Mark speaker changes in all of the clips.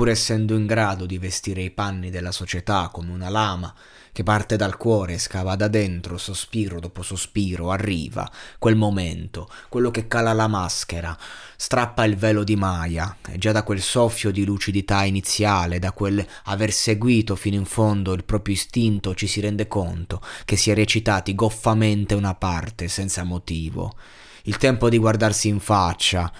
Speaker 1: Pur essendo in grado di vestire i panni della società come una lama che parte dal cuore e scava da dentro, sospiro dopo sospiro, arriva quel momento, quello che cala la maschera, strappa il velo di Maya, e già da quel soffio di lucidità iniziale, da quel aver seguito fino in fondo il proprio istinto, ci si rende conto che si è recitati goffamente una parte senza motivo. Il tempo di guardarsi in faccia,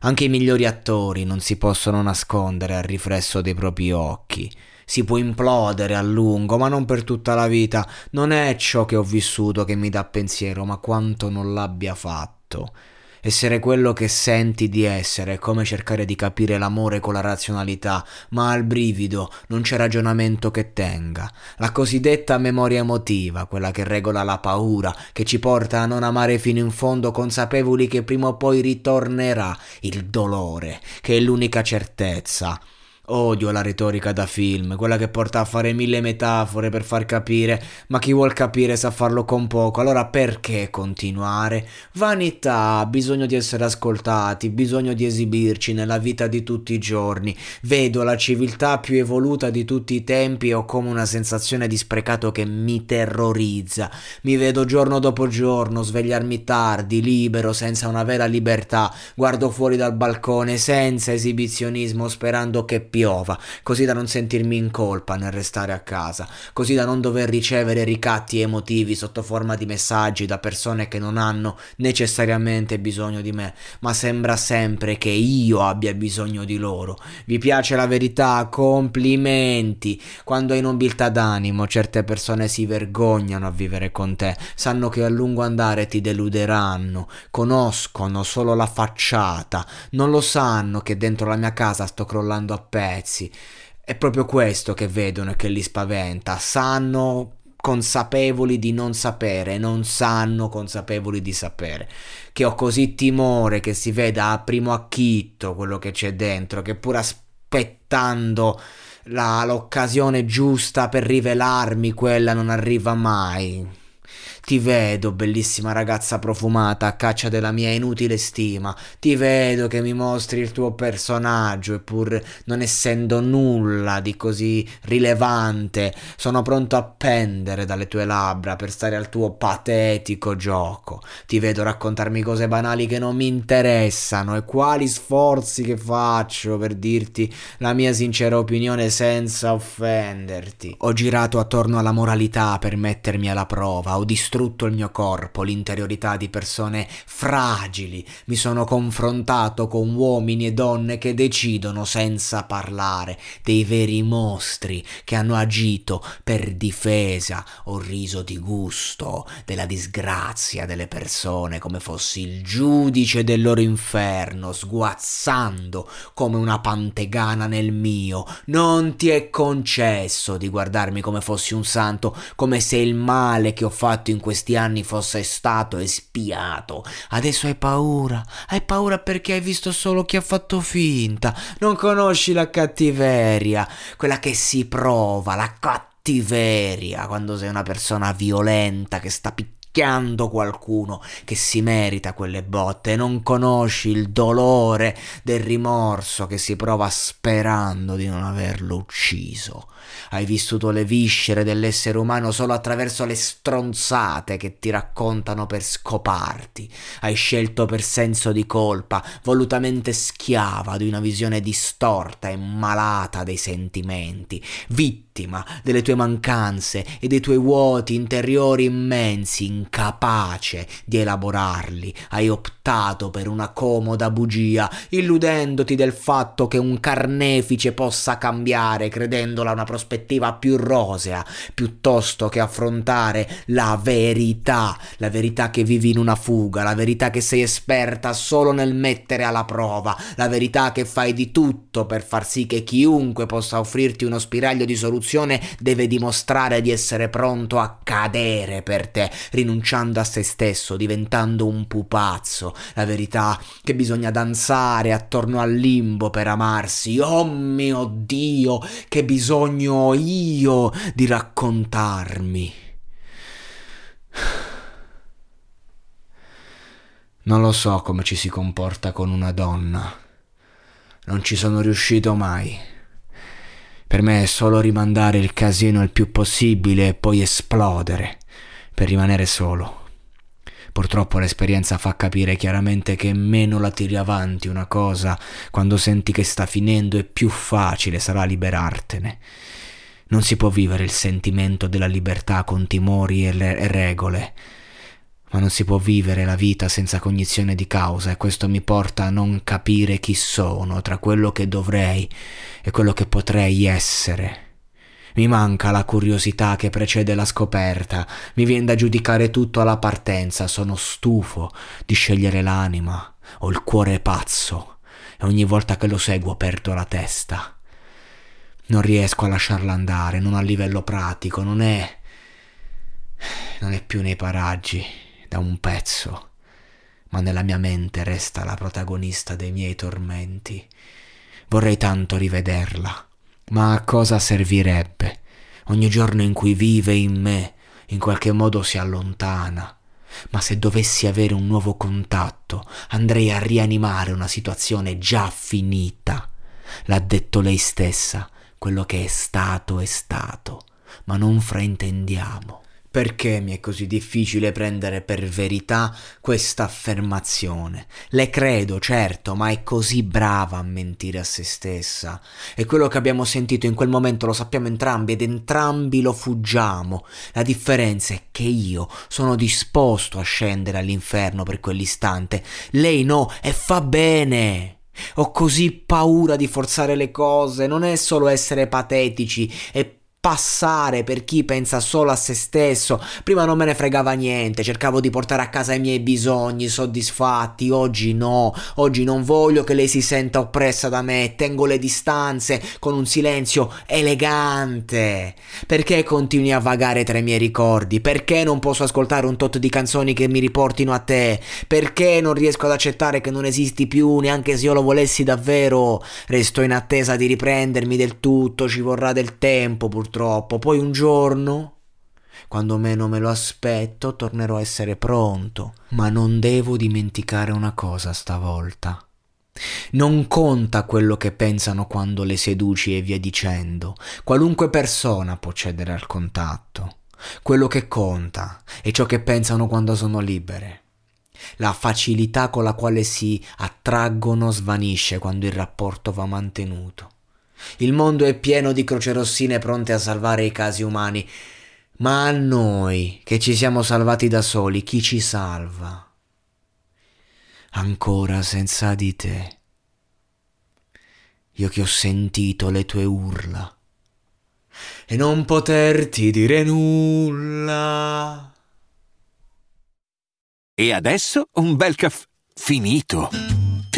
Speaker 1: anche i migliori attori non si possono nascondere al riflesso dei propri occhi. Si può implodere a lungo, ma non per tutta la vita. Non è ciò che ho vissuto che mi dà pensiero, ma quanto non l'abbia fatto. Essere quello che senti di essere è come cercare di capire l'amore con la razionalità, ma al brivido non c'è ragionamento che tenga. La cosiddetta memoria emotiva, quella che regola la paura, che ci porta a non amare fino in fondo consapevoli che prima o poi ritornerà il dolore, che è l'unica certezza. Odio la retorica da film, quella che porta a fare mille metafore per far capire, ma chi vuol capire sa farlo con poco, allora perché continuare? Vanità, bisogno di essere ascoltati, bisogno di esibirci nella vita di tutti i giorni. Vedo la civiltà più evoluta di tutti i tempi e ho come una sensazione di sprecato che mi terrorizza. Mi vedo giorno dopo giorno svegliarmi tardi, libero, senza una vera libertà. Guardo fuori dal balcone senza esibizionismo, sperando che piova, così da non sentirmi in colpa nel restare a casa, così da non dover ricevere ricatti emotivi sotto forma di messaggi da persone che non hanno necessariamente bisogno di me, ma sembra sempre che io abbia bisogno di loro. Vi piace la verità? Complimenti! Quando hai nobiltà d'animo, certe persone si vergognano a vivere con te, sanno che a lungo andare ti deluderanno, conoscono solo la facciata, non lo sanno che dentro la mia casa sto crollando a pezzi pezzi. È proprio questo che vedono e che li spaventa. Sanno consapevoli di non sapere, non sanno consapevoli di sapere. Che ho così timore che si veda a primo acchitto quello che c'è dentro, che pur aspettando la, l'occasione giusta per rivelarmi, quella non arriva mai. Ti vedo, bellissima ragazza profumata, a caccia della mia inutile stima. Ti vedo che mi mostri il tuo personaggio, eppur non essendo nulla di così rilevante, sono pronto a pendere dalle tue labbra per stare al tuo patetico gioco. Ti vedo raccontarmi cose banali che non mi interessano e quali sforzi che faccio per dirti la mia sincera opinione senza offenderti. Ho girato attorno alla moralità per mettermi alla prova, ho distrutto distrutto il mio corpo, l'interiorità di persone fragili, mi sono confrontato con uomini e donne che decidono senza parlare, dei veri mostri che hanno agito per difesa, ho riso di gusto della disgrazia delle persone come fossi il giudice del loro inferno, sguazzando come una pantegana nel mio. Non ti è concesso di guardarmi come fossi un santo, come se il male che ho fatto in questi anni fosse stato espiato. Adesso hai paura. Hai paura perché hai visto solo chi ha fatto finta. Non conosci la cattiveria, quella che si prova, la cattiveria, quando sei una persona violenta che sta picchiando picchiando qualcuno che si merita quelle botte e non conosci il dolore del rimorso che si prova sperando di non averlo ucciso. Hai vissuto le viscere dell'essere umano solo attraverso le stronzate che ti raccontano per scoparti. Hai scelto per senso di colpa, volutamente schiava di una visione distorta e malata dei sentimenti, vittima delle tue mancanze e dei tuoi vuoti interiori immensi, incapace di elaborarli. Hai optato per una comoda bugia, illudendoti del fatto che un carnefice possa cambiare, credendola una prospettiva più rosea, piuttosto che affrontare la verità, la verità che vivi in una fuga, la verità che sei esperta solo nel mettere alla prova, la verità che fai di tutto per far sì che chiunque possa offrirti uno spiraglio di soluzione deve dimostrare di essere pronto a cadere per te, rinunciando a se stesso, diventando un pupazzo, la verità che bisogna danzare attorno al limbo per amarsi, oh mio Dio, che bisogno io di raccontarmi. Non lo so come ci si comporta con una donna. Non ci sono riuscito mai. Per me è solo rimandare il casino il più possibile e poi esplodere per rimanere solo. Purtroppo l'esperienza fa capire chiaramente che meno la tiri avanti una cosa, quando senti che sta finendo e più facile sarà liberartene. Non si può vivere il sentimento della libertà con timori e, le- regole, ma non si può vivere la vita senza cognizione di causa e questo mi porta a non capire chi sono tra quello che dovrei e quello che potrei essere. Mi manca la curiosità che precede la scoperta, mi viene da giudicare tutto alla partenza, sono stufo di scegliere l'anima, ho il cuore pazzo e ogni volta che lo seguo perdo la testa. Non riesco a lasciarla andare, non a livello pratico, non è... non è più nei paraggi, da un pezzo, ma nella mia mente resta la protagonista dei miei tormenti. Vorrei tanto rivederla, ma a cosa servirebbe? Ogni giorno in cui vive in me, in qualche modo si allontana. Ma se dovessi avere un nuovo contatto, andrei a rianimare una situazione già finita. L'ha detto lei stessa, quello che è stato è stato, ma non fraintendiamo. Perché mi è così difficile prendere per verità questa affermazione? Le credo, certo, ma è così brava a mentire a se stessa. E quello che abbiamo sentito in quel momento lo sappiamo entrambi ed entrambi lo fuggiamo. La differenza è che io sono disposto a scendere all'inferno per quell'istante. Lei no, e fa bene. Ho così paura di forzare le cose, non è solo essere patetici, è passare per chi pensa solo a se stesso. Prima non me ne fregava niente, cercavo di portare a casa i miei bisogni soddisfatti. Oggi no, oggi non voglio che lei si senta oppressa da me, tengo le distanze con un silenzio elegante. Perché continui a vagare tra i miei ricordi? Perché non posso ascoltare un tot di canzoni che mi riportino a te? Perché non riesco ad accettare che non esisti più, neanche se io lo volessi davvero? Resto in attesa di riprendermi del tutto, ci vorrà del tempo purtroppo purtroppo. Poi un giorno, quando meno me lo aspetto, tornerò a essere pronto. Ma non devo dimenticare una cosa stavolta. Non conta quello che pensano quando le seduci e via dicendo. Qualunque persona può cedere al contatto. Quello che conta è ciò che pensano quando sono libere. La facilità con la quale si attraggono svanisce quando il rapporto va mantenuto. Il mondo è pieno di crocerossine pronte a salvare i casi umani. Ma a noi, che ci siamo salvati da soli, chi ci salva? Ancora senza di te. Io che ho sentito le tue urla e non poterti dire nulla.
Speaker 2: E adesso un bel caffè finito.